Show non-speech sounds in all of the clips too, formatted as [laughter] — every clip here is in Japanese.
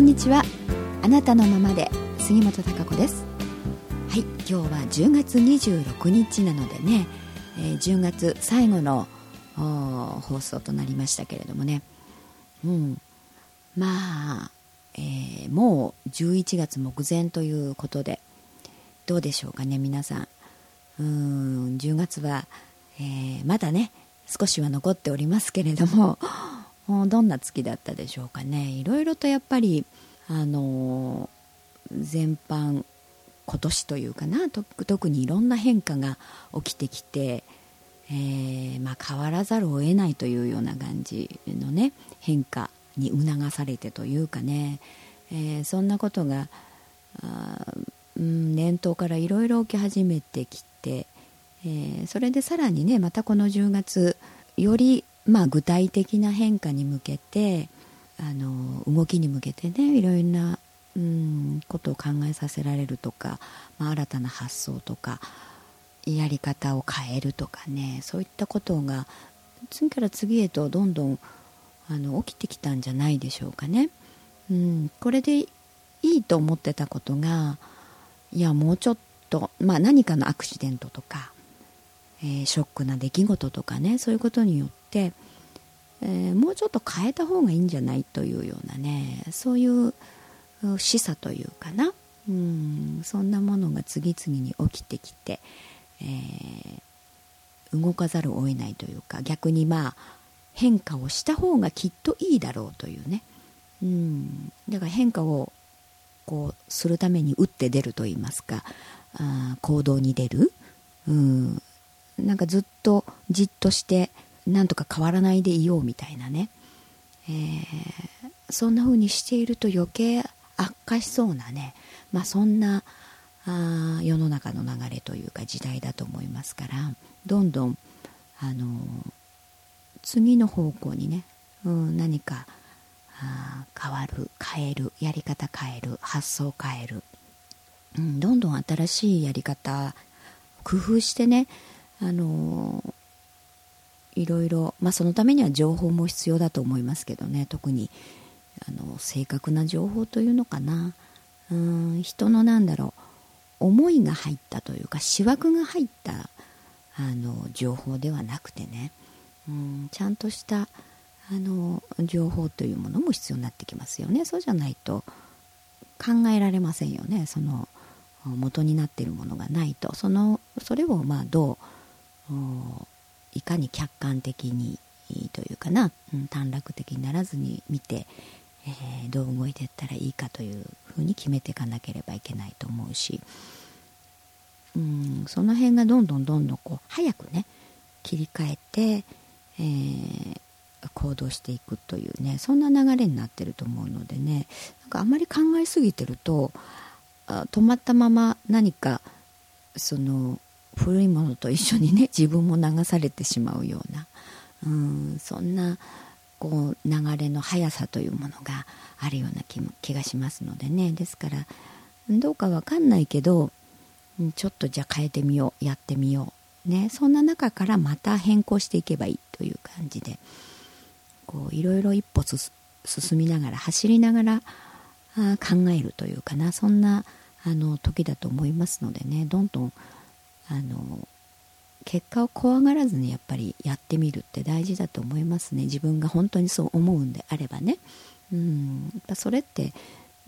んにちは。あなたのままで杉本孝子です。はい今日は10月26日なのでね、えー、10月最後の放送となりましたけれどもね。うん。まあ、えー、もう11月目前ということでどうでしょうかね皆さん。うん10月は、えー、まだね少しは残っておりますけれども。どんな月だったでしょうかね。いろいろとやっぱりあの全般今年というかな特にいろんな変化が起きてきて、えー、まあ、変わらざるを得ないというような感じのね変化に促されてというかね、えー、そんなことがあ、うん、年頭からいろいろ起き始めてきて、えー、それでさらにねまたこの10月よりまあ、具体的な変化に向けてあの動きに向けてねいろいろな、うん、ことを考えさせられるとか、まあ、新たな発想とかやり方を変えるとかねそういったことが次から次へとどんどんあの起きてきたんじゃないでしょうかね。うん、これでいいと思ってたことがいやもうちょっと、まあ、何かのアクシデントとか、えー、ショックな出来事とかねそういうことによって、えー、もうちょっと変えた方がいいんじゃないというようなねそういう示唆というかな。うんそんなものが次々に起きてきて、えー、動かざるを得ないというか逆にまあ変化をした方がきっといいだろうというね。うんだから変化をこうするために打って出ると言いますかあ行動に出る。うんなんかずっとじっとしてなんとか変わらないでいようみたいなね、えー、そんな風にしていると余計悪化しそうなね、まあ、そんなあ世の中の流れというか時代だと思いますからどんどん、あのー、次の方向にね、うん、何かあ変わる変えるやり方変える発想変える、うん、どんどん新しいやり方工夫してね、あのーいろいろ、まあ、そのためには情報も必要だと思いますけどね。特にあの正確な情報というのかな。うん人のなんだろう思いが入ったというか思惑が入ったあの情報ではなくてね。うんちゃんとしたあの情報というものも必要になってきますよね。そうじゃないと考えられませんよね。その元になっているものがないと。そのそれをまあどういかに客観的にというかな、うん、短絡的にならずに見て、えー、どう動いていったらいいかというふうに決めていかなければいけないと思うし、うん、その辺がどんどんどんどんこう早くね切り替えて、えー、行動していくというねそんな流れになってると思うのでねなんかあんまり考えすぎてると止まったまま何かその古いものと一緒にね自分も流されてしまうようなうんそんなこう流れの速さというものがあるような気気がしますのでね。ですからどうかわかんないけどちょっとじゃあ変えてみようやってみようね。そんな中からまた変更していけばいいという感じでこういろいろ一歩進みながら走りながらあ考えるというかな。そんなあの時だと思いますのでね。どんどんあの結果を怖がらずにやっぱりやってみるって大事だと思いますね。自分が本当にそう思うんであればね。うん。やっぱそれって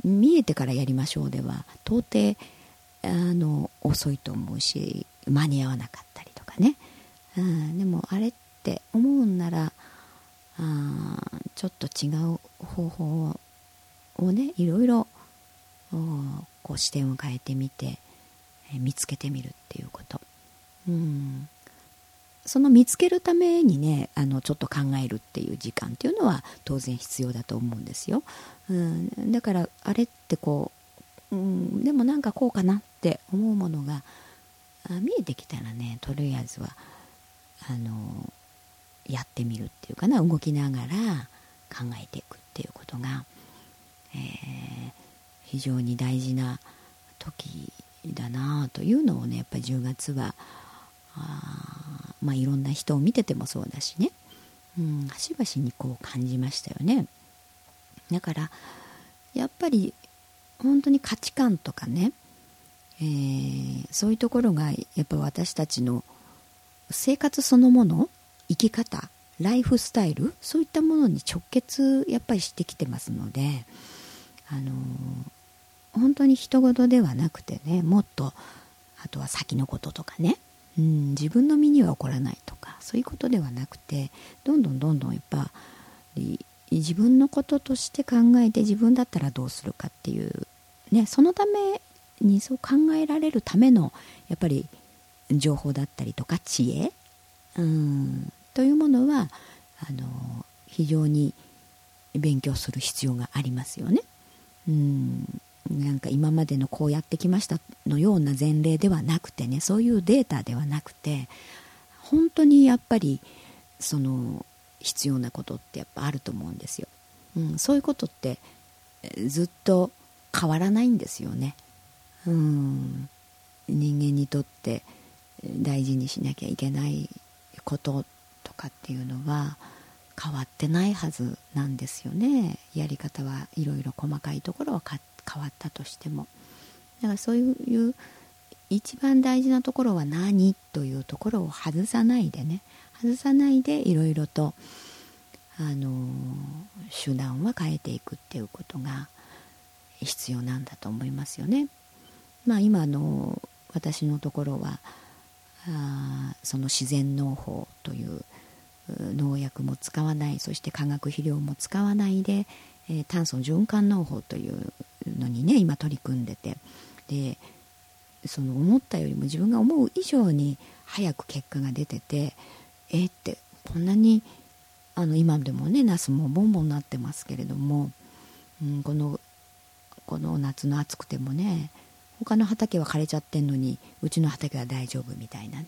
見えてからやりましょうでは到底あの遅いと思うし間に合わなかったりとかね、うん、でもあれって思うんならあちょっと違う方法をねいろいろこう視点を変えてみて見つけてみるっていうこと、うん、その見つけるためにねあのちょっと考えるっていう時間っていうのは当然必要だと思うんですよ、うん、だからあれってこう、うん、でもなんかこうかなって思うものが見えてきたらねとりあえずはあのやってみるっていうかな。動きながら考えていくっていうことが、えー、非常に大事な時だなというのをねやっぱり10月はあまあいろんな人を見ててもそうだしね、うん、端々にこう感じましたよね。だからやっぱり本当に価値観とかね、えー、そういうところがやっぱ私たちの生活そのもの生き方ライフスタイルそういったものに直結やっぱりしてきてますのであの本当に人事ではなくてねもっとあとは先のこととかね、うん、自分の身には起こらないとかそういうことではなくてどんどんどんどんやっぱり自分のこととして考えて自分だったらどうするかっていう、ね、そのためにそう考えられるためのやっぱり情報だったりとか知恵、うん、というものはあの非常に勉強する必要がありますよね。うんなんか今までのこうやってきましたのような前例ではなくてねそういうデータではなくて本当にやっぱりその必要なことってやっぱあると思うんですよ、うん、そういうことってずっと変わらないんですよね、うん、人間にとって大事にしなきゃいけないこととかっていうのは変わってないはずなんですよね。やり方はいろいろ細かいところは変わったとしてもだからそういう一番大事なところは何というところを外さないでね外さないでいろいろとあの手段は変えていくっていうことが必要なんだと思いますよね。まあ、今の私のところはあその自然農法という農薬も使わないそして化学肥料も使わないで、えー、炭素循環農法というのにね今取り組んでて。でその思ったよりも自分が思う以上に早く結果が出ててえー、ってこんなにあの今でもねナスもボンボンなってますけれども、うん、このこの夏の暑くてもね他の畑は枯れちゃってんのにうちの畑は大丈夫みたいなね。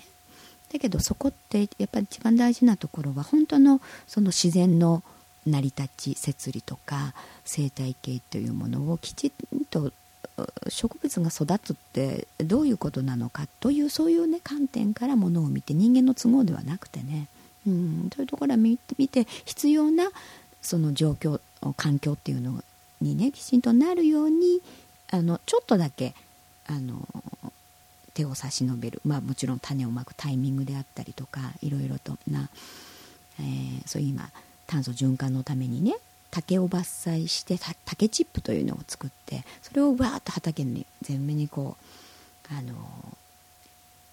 だけどそこってやっぱり一番大事なところは本当のその自然の成り立ち摂理とか生態系というものをきちんと植物が育つってどういうことなのかというそういうね観点からものを見て人間の都合ではなくてね、うん、というところは見てみて必要なその状況環境っていうのにねきちんとなるようにあのちょっとだけあの手を差し伸べる、まあ、もちろん種をまくタイミングであったりとかいろいろとな、えー、そういう今炭素循環のためにね竹を伐採して竹チップというのを作ってそれをわーっと畑に全面にこうあの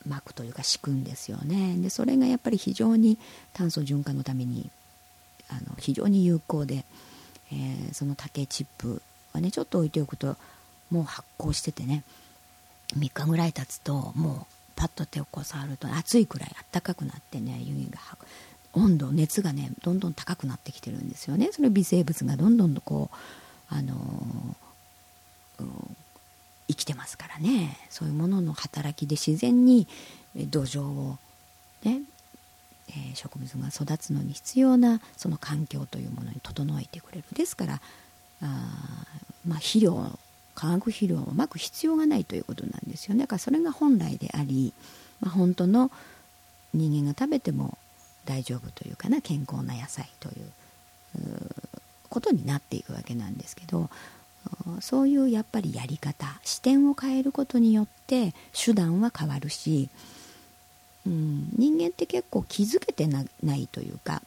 巻くというか敷くんですよね。でそれがやっぱり非常に炭素循環のためにあの非常に有効で、えー、その竹チップはねちょっと置いておくともう発酵しててね3日ぐらい経つともうパッと手をこう触ると熱いくらいあったかくなってね湯気が温度熱がねどんどん高くなってきてるんですよね。それ微生物がどんどんとこうあのー、生きてますからね。そういうものの働きで自然に土壌をね、えー、植物が育つのに必要なその環境というものに整えてくれる。ですからあまあ肥料化学肥料をまく必要がないということなんですよね。だからそれが本来であり、まあ、本当の人間が食べても大丈夫というかな健康な野菜ということになっていくわけなんですけどそういうやっぱりやり方視点を変えることによって手段は変わるし、うん、人間って結構気づけてないというか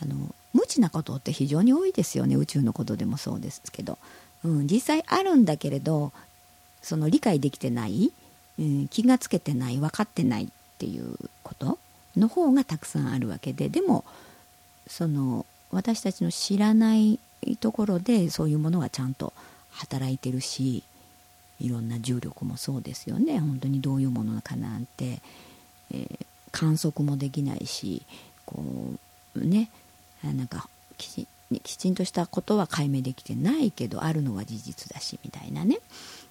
あの無知なことって非常に多いですよね。宇宙のことでもそうですけど、うん、実際あるんだけれどその理解できてない、うん、気がつけてない分かってないっていうこと。の方がたくさんあるわけででもその私たちの知らないところでそういうものがちゃんと働いてるしいろんな重力もそうですよね。本当にどういうものかなんて、えー、観測もできないしこうねなんかきちきちんとしたことは解明できてないけどあるのは事実だしみたいなね。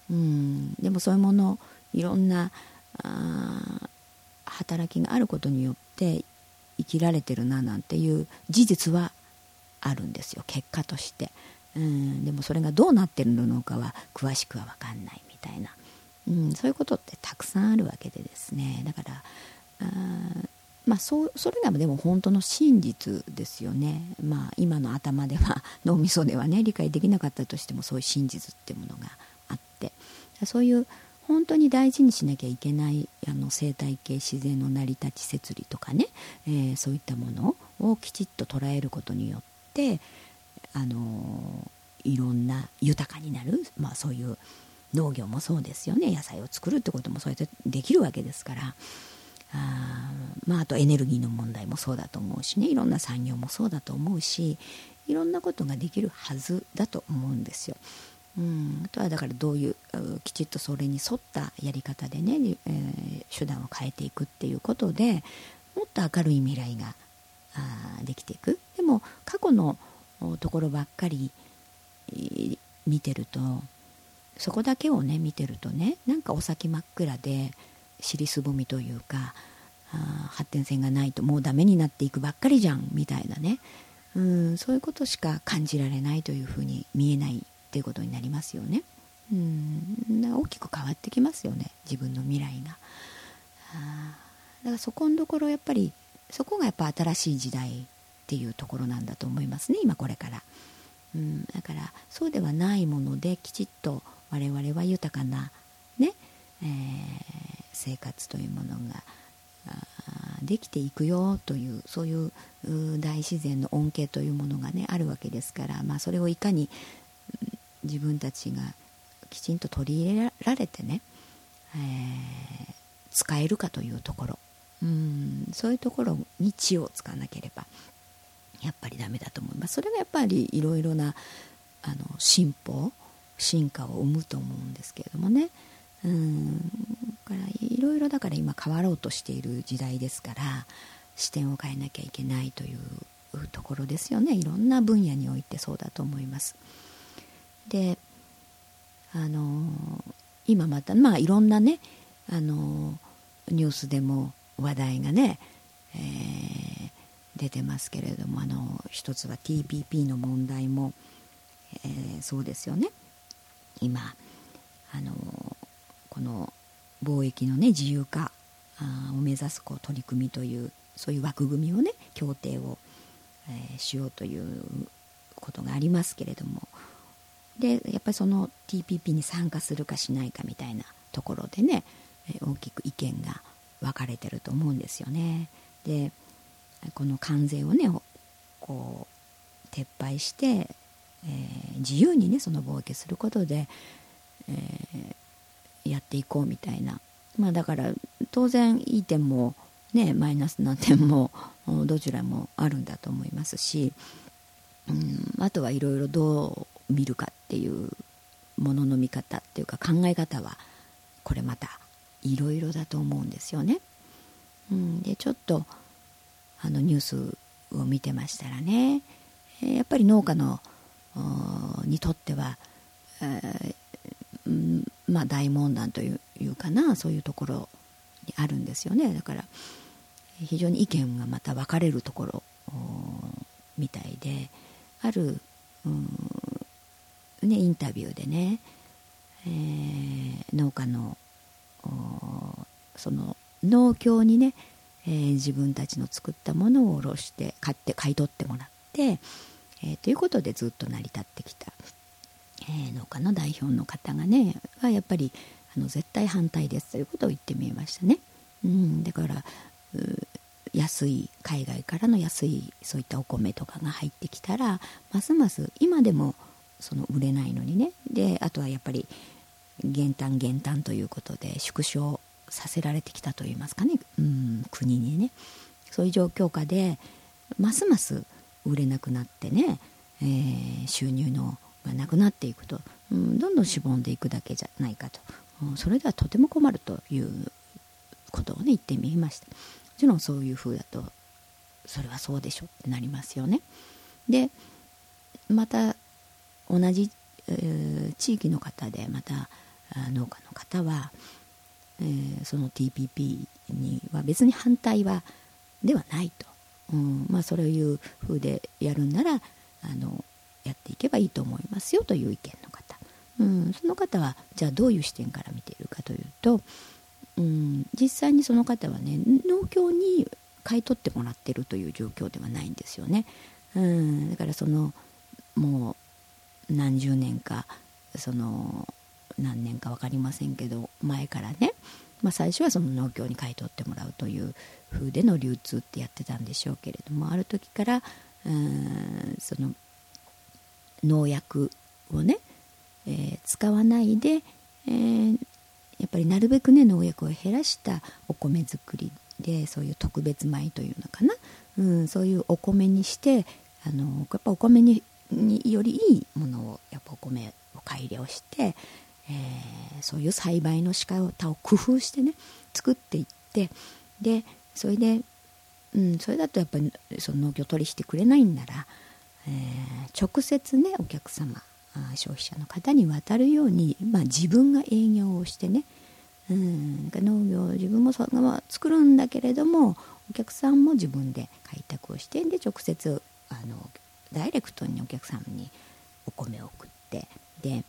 うん。でもそういうものいろんなあ働きがあることによって生きられてるななんていう事実はあるんですよ。結果として。うん。でもそれがどうなってるのかは詳しくは分かんないみたいな、うん、そういうことってたくさんあるわけでですね。だからあまあ、そうそれがでも本当の真実ですよね、まあ、今の頭では [laughs] 脳みそではね理解できなかったとしてもそういう真実っていうものがあって。そういう本当に大事にしなきゃいけないあの生態系自然の成り立ち摂理とかね、えー、そういったものをきちっと捉えることによってあのいろんな豊かになる、まあ、そういう農業もそうですよね。野菜を作るってこともそうやってできるわけですから。あ,、まあ、あとエネルギーの問題もそうだと思うしね。いろんな産業もそうだと思うしいろんなことができるはずだと思うんですよ。うん、あとはだからどういうきちっとそれに沿ったやり方でね、えー、手段を変えていくっていうことでもっと明るい未来があできていく。でも過去のところばっかり見てるとそこだけをね見てるとねなんかお先真っ暗で尻すぼみというかあ発展性がないともうダメになっていくばっかりじゃんみたいなね。うんそういうことしか感じられないというふうに見えないっていうことになりますよね。うん大きく変わってきますよね自分の未来が。あだからそこのところやっぱりそこがやっぱ新しい時代っていうところなんだと思いますね今これから。うん、だからそうではないものできちっと我々は豊かなね、えー、生活というものができていくよというそういう大自然の恩恵というものがねあるわけですから、まあ、それをいかに自分たちがきちんと取り入れられてね、えー、使えるかというところ。うんそういうところに知を使わなければやっぱりダメだと思いますそれがやっぱりいろいろなあの進歩進化を生むと思うんですけれどもね。うんからいろいろだから今変わろうとしている時代ですから視点を変えなきゃいけないというところですよね。いろんな分野においてそうだと思います。であの今またまあいろんなねあのニュースでも話題がね、えー、出てますけれどもあの一つは TPP の問題も、えー、そうですよね。今あのこの貿易の、ね、自由化を目指すこう取り組みというそういう枠組みをね協定を、えー、しようということがありますけれどもでやっぱりその TPP に参加するかしないかみたいなところでね、大きく意見が分かれてると思うんですよね。でこの関税をねこう撤廃して、えー、自由にねその貿易することで、えー、やっていこうみたいなまあだから当然いい点もねマイナスな点もどちらもあるんだと思いますし、うん、あとはいろいろどう見るかっていうものの見方っていうか考え方はこれまたいろいろだと思うんですよね。うん、でちょっとあのニュースを見てましたらね、えー、やっぱり農家のにとっては、えー、まあ、大問題というかなそういうところにあるんですよね。だから非常に意見がまた分かれるところみたいである、ね、インタビューでね、えー、農家のその農協にねえー、自分たちの作ったものを卸して買って買い取ってもらって、えー、ということでずっと成り立ってきた、え、農家の代表の方がねはやっぱりあの絶対反対ですということを言ってみましたね。うん、だから安い海外からの安いそういったお米とかが入ってきたらますます今でもその売れないのにね。であとはやっぱり減反減反ということで縮小させられてきたといいますかね、うん、国にね。そういう状況下でますます売れなくなってね、えー、収入のがなくなっていくと、うん、どんどんしぼんでいくだけじゃないかと、うん、それではとても困るということをね言ってみました。もちろんそういうふうだとそれはそうでしょってなりますよね。でまた同じ、えー、地域の方でまた農家の方はえー、その TPP には別に反対はではないと、うんまあ、そういうふうでやるんならあのやっていけばいいと思いますよという意見の方、うん、その方はじゃあどういう視点から見ているかというと、うん、実際にその方はね農協に買い取ってもらってるという状況ではないんですよね。うんだからそのもう何十年かその何年か分かりませんけど前からね、まあ、最初はその農協に買い取ってもらうという風での流通ってやってたんでしょうけれどもある時からうんその農薬をね、えー、使わないで、えー、やっぱりなるべくね農薬を減らしたお米作りでそういう特別米というのかな、うん、そういうお米にしてあのやっぱお米にによりいいものをやっぱお米を改良して、えー、そういう栽培の仕方を工夫してね作っていってでそれで、うん、それだとやっぱりその農業取りしてくれないんなら、えー、直接ねお客様消費者の方に渡るように、まあ、自分が営業をしてね、うん、農業自分もそのまま作るんだけれどもお客さんも自分で開拓をしてで直接あのダイレクトにお客さんにお米を送ってで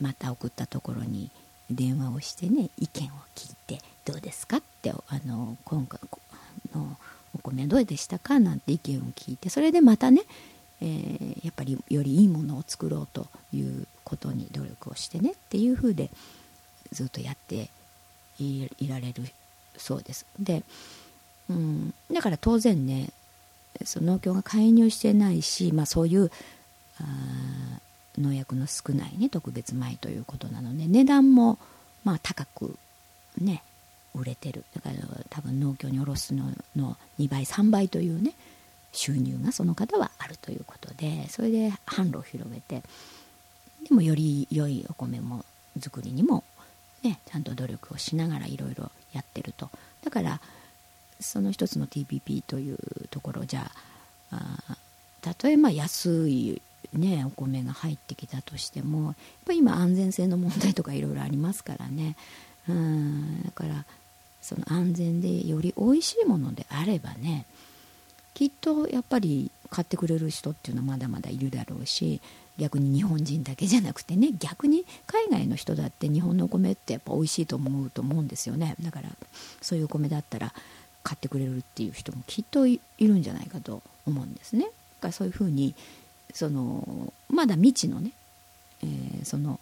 また送ったところに電話をしてね意見を聞いてどうですか？ってあの今回のお米はどうでしたか？なんて意見を聞いてそれでまたね、えー、やっぱりよりいいものを作ろうということに努力をしてねっていうふうでずっとやっていられるそうです。で、うん、だから当然ねその農協が介入してないし、まあ、そういう農薬の少ないね特別米ということなので値段もまあ高くね売れてる。だから多分農協に卸すのの2倍3倍というね収入がその方はあるということでそれで販路を広げてでもより良いお米も作りにもねちゃんと努力をしながらいろいろやってると。だからその一つの TPP というところじゃあ例えば安いね、お米が入ってきたとしてもやっぱ今安全性の問題とかいろいろありますからね。うんだからその安全でより美味しいものであればねきっとやっぱり買ってくれる人っていうのはまだまだいるだろうし逆に日本人だけじゃなくてね逆に海外の人だって日本のお米ってやっぱ美味しいと思うと思うんですよね。だからそういうお米だったら買ってくれるっていう人もきっといるんじゃないかと思うんですね。だからそういうふうにそのまだ未知のね、えー、その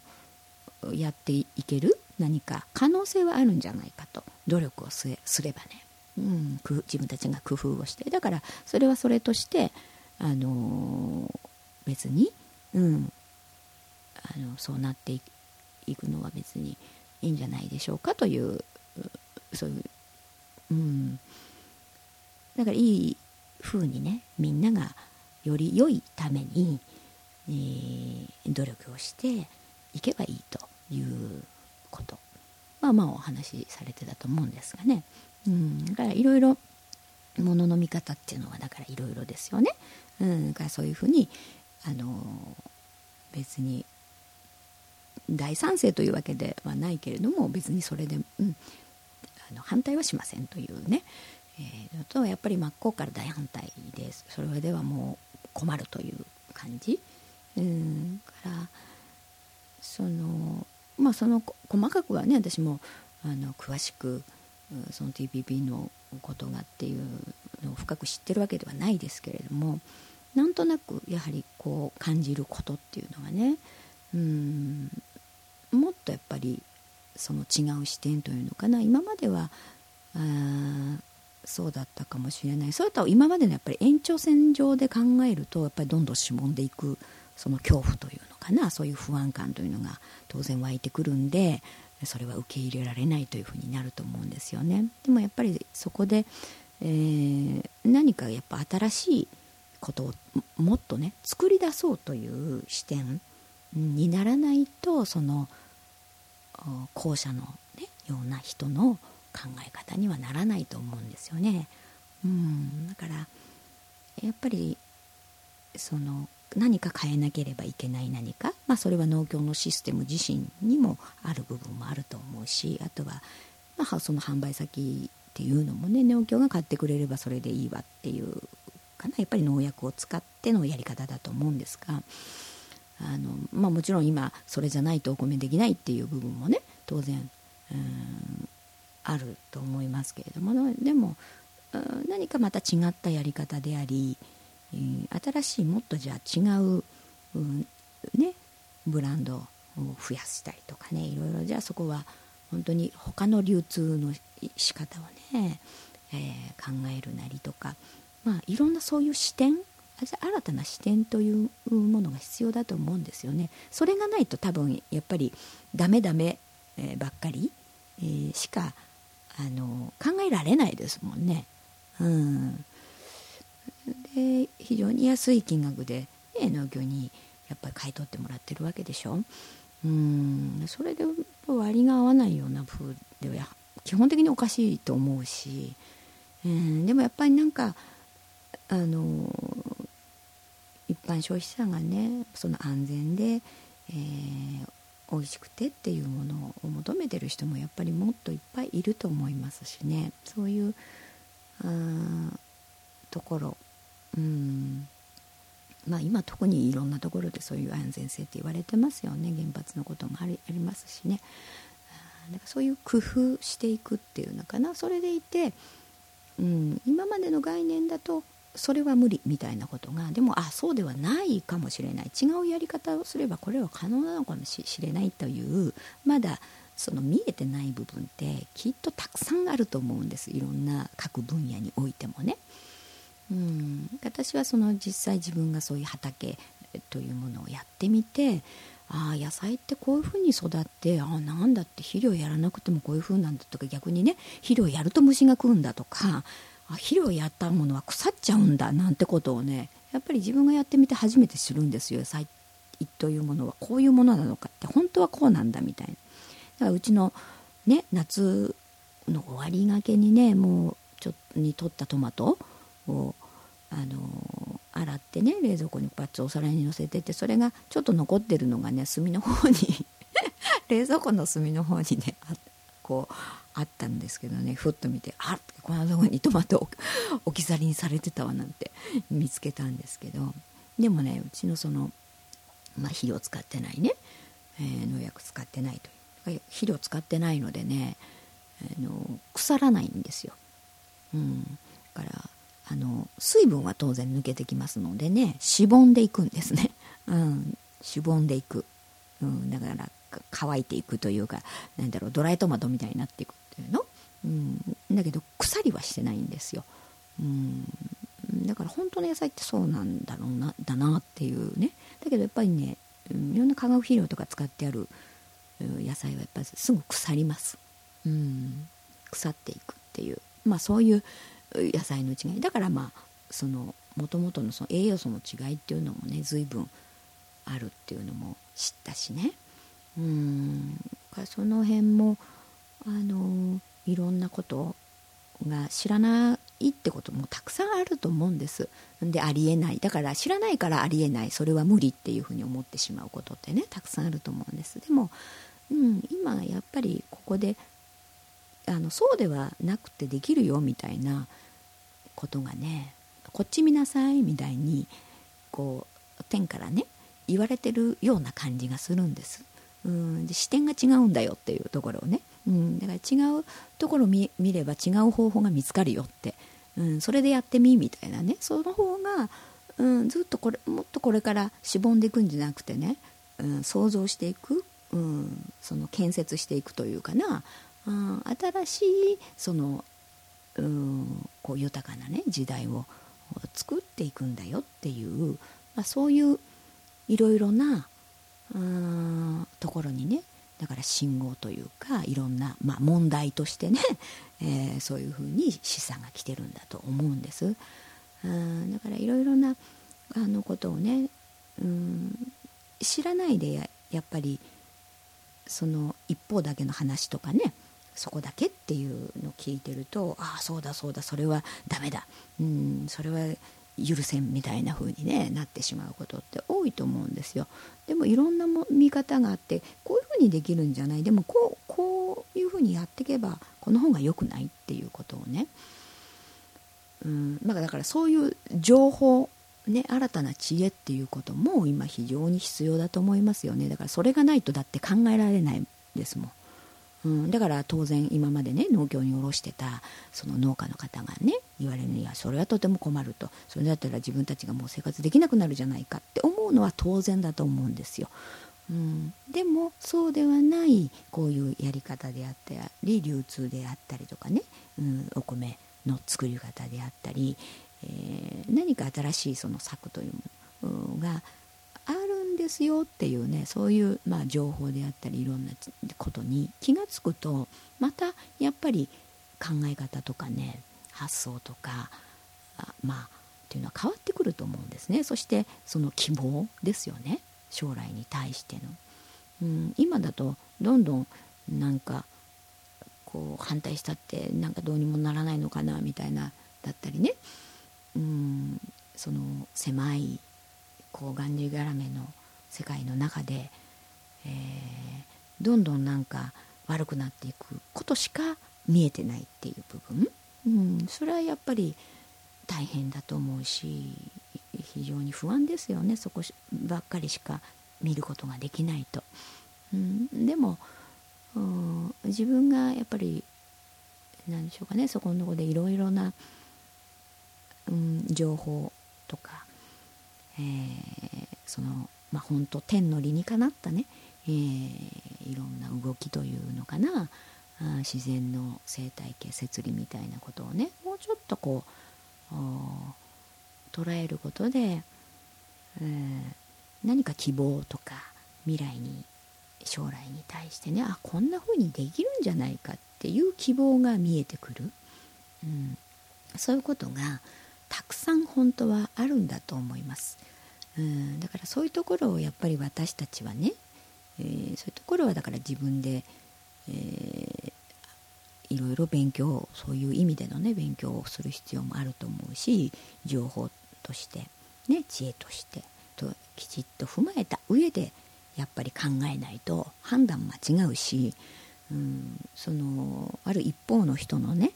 やっていける何か可能性はあるんじゃないかと努力をすればね、うん、自分たちが工夫をしてだからそれはそれとして、あのー、別に、うん、あのそうなっていくのは別にいいんじゃないでしょうかというそういう、うん、だからいい風にねみんながより良いために、えー、努力をしていけばいいということ。まあまあお話しされてたと思うんですがね、うん、だからいろいろものの見方っていうのはだからいろいろですよね、うん、だからそういうふうにあの別に大賛成というわけではないけれども別にそれで、うん、あの反対はしませんというね、えー、とやっぱり真っ向から大反対ですそれではもう困るという感じ、うん、からそのまあその細かくはね私もあの詳しくその TPP のことがっていうのを深く知ってるわけではないですけれどもなんとなくやはりこう感じることっていうのがねうんもっとやっぱりその違う視点というのかな。今まではあそうだったかもしれない。それと今までのやっぱり延長線上で考えるとやっぱりどんどんしぼんでいくその恐怖というのかな。そういう不安感というのが当然湧いてくるんでそれは受け入れられないというふうになると思うんですよね。でもやっぱりそこで、えー、何かやっぱ新しいことをもっとね作り出そうという視点にならないとその後者の、ね、ような人の考え方にはならないと思うんですよね。うん、だからやっぱりその何か変えなければいけない何か、まあ、それは農協のシステム自身にもある部分もあると思うしあとは、まあ、その販売先っていうのもね農協が買ってくれればそれでいいわっていうかなやっぱり農薬を使ってのやり方だと思うんですがあの、まあ、もちろん今それじゃないとお米できないっていう部分もね当然うんあると思いますけれどもでも何かまた違ったやり方であり、新しいもっとじゃあ違う、うん、ねブランドを増やしたりとかねいろいろじゃあそこは本当に他の流通の仕方をね、えー、考えるなりとか、まあ、いろんなそういう視点新たな視点というものが必要だと思うんですよね。それがないと多分やっぱりダメダメ、え、ばっかり、え、しかあの考えられないですもんね。うん、で非常に安い金額で、ね、農業にやっぱり買い取ってもらってるわけでしょ。うんそれで割が合わないような風では基本的におかしいと思うし、うん、でもやっぱりなんかあの般消費者がねその安全で、えー、美味しくてっていうものを求めてる人もやっぱりもっといっぱいいると思いますしね。そういうところ。うん。まあ今特にいろんなところでそういう安全性って言われてますよね。原発のこともありありますしね。なんかそういう工夫していくっていうのかな。それでいて、うん、今までの概念だとそれは無理みたいなことがでもあそうではないかもしれない。違うやり方をすればこれは可能なのかもしれないというまだその見えてない部分ってきっとたくさんあると思うんです。いろんな各分野においてもね。うん。私はその実際自分がそういう畑というものをやってみてああ野菜ってこういうふうに育ってああなんだって肥料やらなくてもこういうふうなんだとか逆にね肥料やると虫が食うんだとかあ肥料やったものは腐っちゃうんだなんてことをねやっぱり自分がやってみて初めて知るんですよ。野菜というものは。こういうものなのかって。本当はこうなんだみたいな。だからうちのね夏の終わりがけにねもうちょっとに取ったトマトをあの洗ってね冷蔵庫にバッツお皿にのせててそれがちょっと残ってるのがね隅の方に [laughs] 冷蔵庫の隅の方にねあっこうあったんですけどねふっと見てあっこんなとこにトマト [laughs] 置き去りにされてたわなんて [laughs] 見つけたんですけどでもねうちのその、まあ、肥料使ってないね、えー、農薬使ってないという肥料使ってないのでね、あの腐らないんですよ。うん、だからあの水分は当然抜けてきますのでねしぼんでいくんですね、うん、しぼんでいく、うん、だから乾いていくというかなんだろうドライトマトみたいになっていくっていうの、うん、だけど腐りはしてないんですよ、うん、だから本当の野菜ってそうなんだろうなだなっていうね。だけどやっぱりねいろんな化学肥料とか使ってある野菜はやっぱりすぐ腐ります、うん、腐っていくっていう。まあそういう野菜の違い。だからまあそのもともとのその栄養素の違いっていうのもね随分あるっていうのも知ったしね。うん。その辺もあのいろんなことが知らないってこともたくさんあると思うんです。でありえない。だから知らないからありえない。それは無理っていうふうに思ってしまうことってねたくさんあると思うんです。でも、うん、今やっぱりここであのそうではなくてできるよみたいなことがねこっち見なさいみたいにこう天からね言われてるような感じがするんです。うん。視点が違うんだよっていうところをね、うん、だから違うところを見れば違う方法が見つかるよって、うん、それでやってみみたいなね。その方が、うん、ずっとこれもっとこれからしぼんでいくんじゃなくてね、うん、想像していく、うん、その建設していくというかな、うん、新しいそのうん。こう豊かなね時代を作っていくんだよっていう、まあ、そういういろいろなところにねだから信号というかいろんな、まあ、問題としてね、[laughs] えー、そういうふうに示唆が来てるんだと思うんです。うんだからいろいろなあのことをねうん知らないでややっぱりその一方だけの話とかねそこだけっていうのを聞いてるとああそうだそうだそれはダメだうんそれは許せんみたいな風に、ね、なってしまうことって多いと思うんですよ。でもいろんなも見方があってこういう風にできるんじゃない。でもこうこういう風にやっていけばこの方が良くないっていうことをね。うんまあ、だからそういう情報ね、新たな知恵っていうことも今非常に必要だと思いますよね。だからそれがないとだって考えられないですもん。うん、だから当然今までね農協に卸してたその農家の方がね言われるにはそれはとても困るとそれだったら自分たちがもう生活できなくなるじゃないかって思うのは当然だと思うんですよ。うん、でもそうではないこういうやり方であったり流通であったりとかね、うん、お米の作り方であったり、えー、何か新しいその策というものがあるですよっていうねそういう、まあ、情報であったりいろんなことに気が付くとまたやっぱり考え方とかね発想とかあまあっていうのは変わってくると思うんですね。そしてその希望ですよね。将来に対しての、うん、今だとどんどんなんかこう反対したってなんかどうにもならないのかなみたいなだったりね、うん、その狭いこうがんじがらめの世界の中で、えー、どんどんなんか悪くなっていくことしか見えてないっていう部分、うん、それはやっぱり大変だと思うし非常に不安ですよね。そこばっかりしか見ることができないと。うん、でも自分がやっぱり何でしょうかね。そこのとこでいろいろな、うん、情報とか、えー、そのまあ本当天の理にかなったね、えー、いろんな動きというのかな。あ自然の生態系摂理みたいなことをね。もうちょっとこう捉えることで、えー、何か希望とか未来に将来に対してねあこんな風にできるんじゃないかっていう希望が見えてくる、うん、そういうことがたくさん本当はあるんだと思います、うん、だからそういうところをやっぱり私たちはね、えー、そういうところはだから自分で、えー、いろいろ勉強そういう意味でのね勉強をする必要もあると思うし情報としてね知恵としてときちっと踏まえた上でやっぱり考えないと判断間違うし、うん、そのある一方の人のね、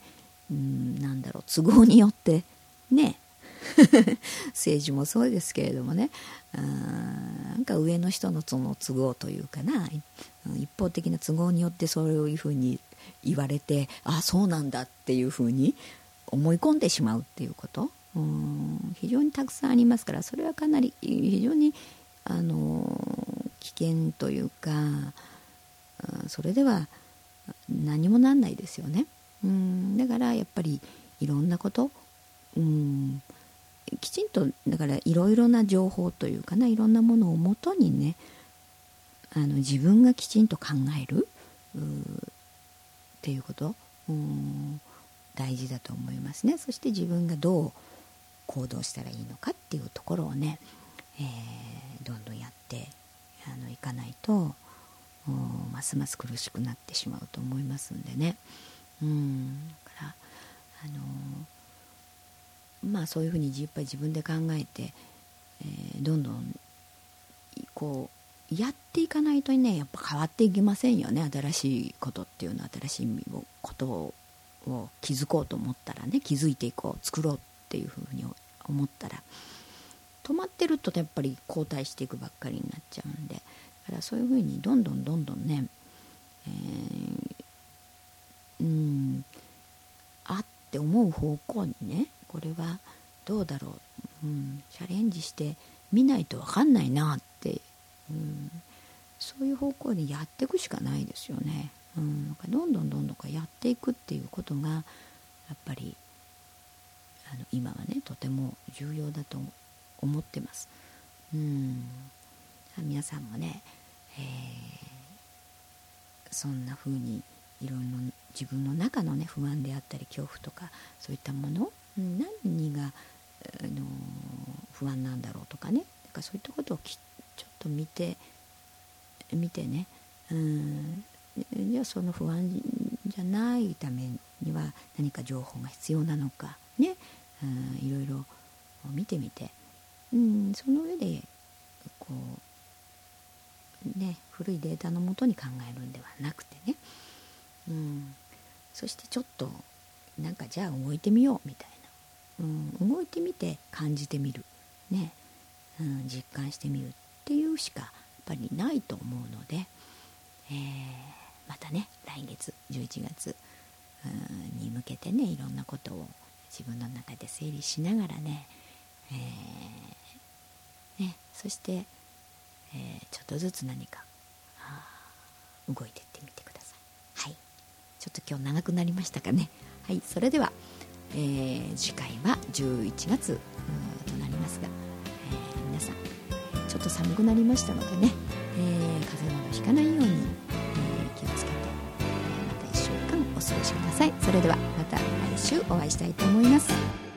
うん、なんだろう都合によってね [laughs] 政治もそうですけれどもね。なんか上の人のその都合というかな。一方的な都合によってそういうふうに言われてあそうなんだっていうふうに思い込んでしまうっていうこと。うん非常にたくさんありますから。それはかなり非常にあの危険というかそれでは何もなんないですよね。うんだからやっぱりいろんなことうんきちんとだからいろいろな情報というかないろんなものをもとにねあの自分がきちんと考えるっていうことう大事だと思いますね。そして自分がどう行動したらいいのかっていうところをね、えー、どんどんやってあのいかないとますます苦しくなってしまうと思いますんでね。うんだからあのまあそういうふうにやっぱり自分で考えて、えー、どんどんこうやっていかないとねやっぱ変わっていきませんよね。新しいことっていうのは新しいことを気づこうと思ったらね気づいていこう作ろうっていうふうに思ったら止まってるとやっぱり後退していくばっかりになっちゃうんでだからそういうふうにどんどんどんどんね、えー、うんあって思う方向にねこれはどうだろう、うん、チャレンジしてみないと分かんないなって、う。ん、そういう方向でやっていくしかないですよね。うん、なんかどんどんどんどんやっていくっていうことがやっぱりあの今はねとても重要だと思ってます。うん。皆さんもね、えー、そんな風にいろんな自分の中のね不安であったり恐怖とかそういったもの何が、あの不安なんだろうとかね。だかそういったことをちょっと見て見てね。うん。じゃあその不安じゃないためには何か情報が必要なのかね。うんいろいろ見てみて。うん、その上でこうね古いデータのもとに考えるんではなくてね、うん、そしてちょっとなんかじゃあ動いてみようみたいな、うん、動いてみて感じてみる、ね。うん、実感してみるっていうしかやっぱりないと思うので、えー、またね来月11月に向けてねいろんなことを自分の中で整理しながらね,、えー、ねそして、えー、ちょっとずつ何か動いていってみてください。はい。ちょっと今日長くなりましたかね。はい。それでは、えー、次回は11月となりますが、えー、皆さんちょっと寒くなりましたのでね、えー、風邪などひかないように、え、気をつけて、えまた1週間お過ごしください。それではまた来週お会いしたいと思います。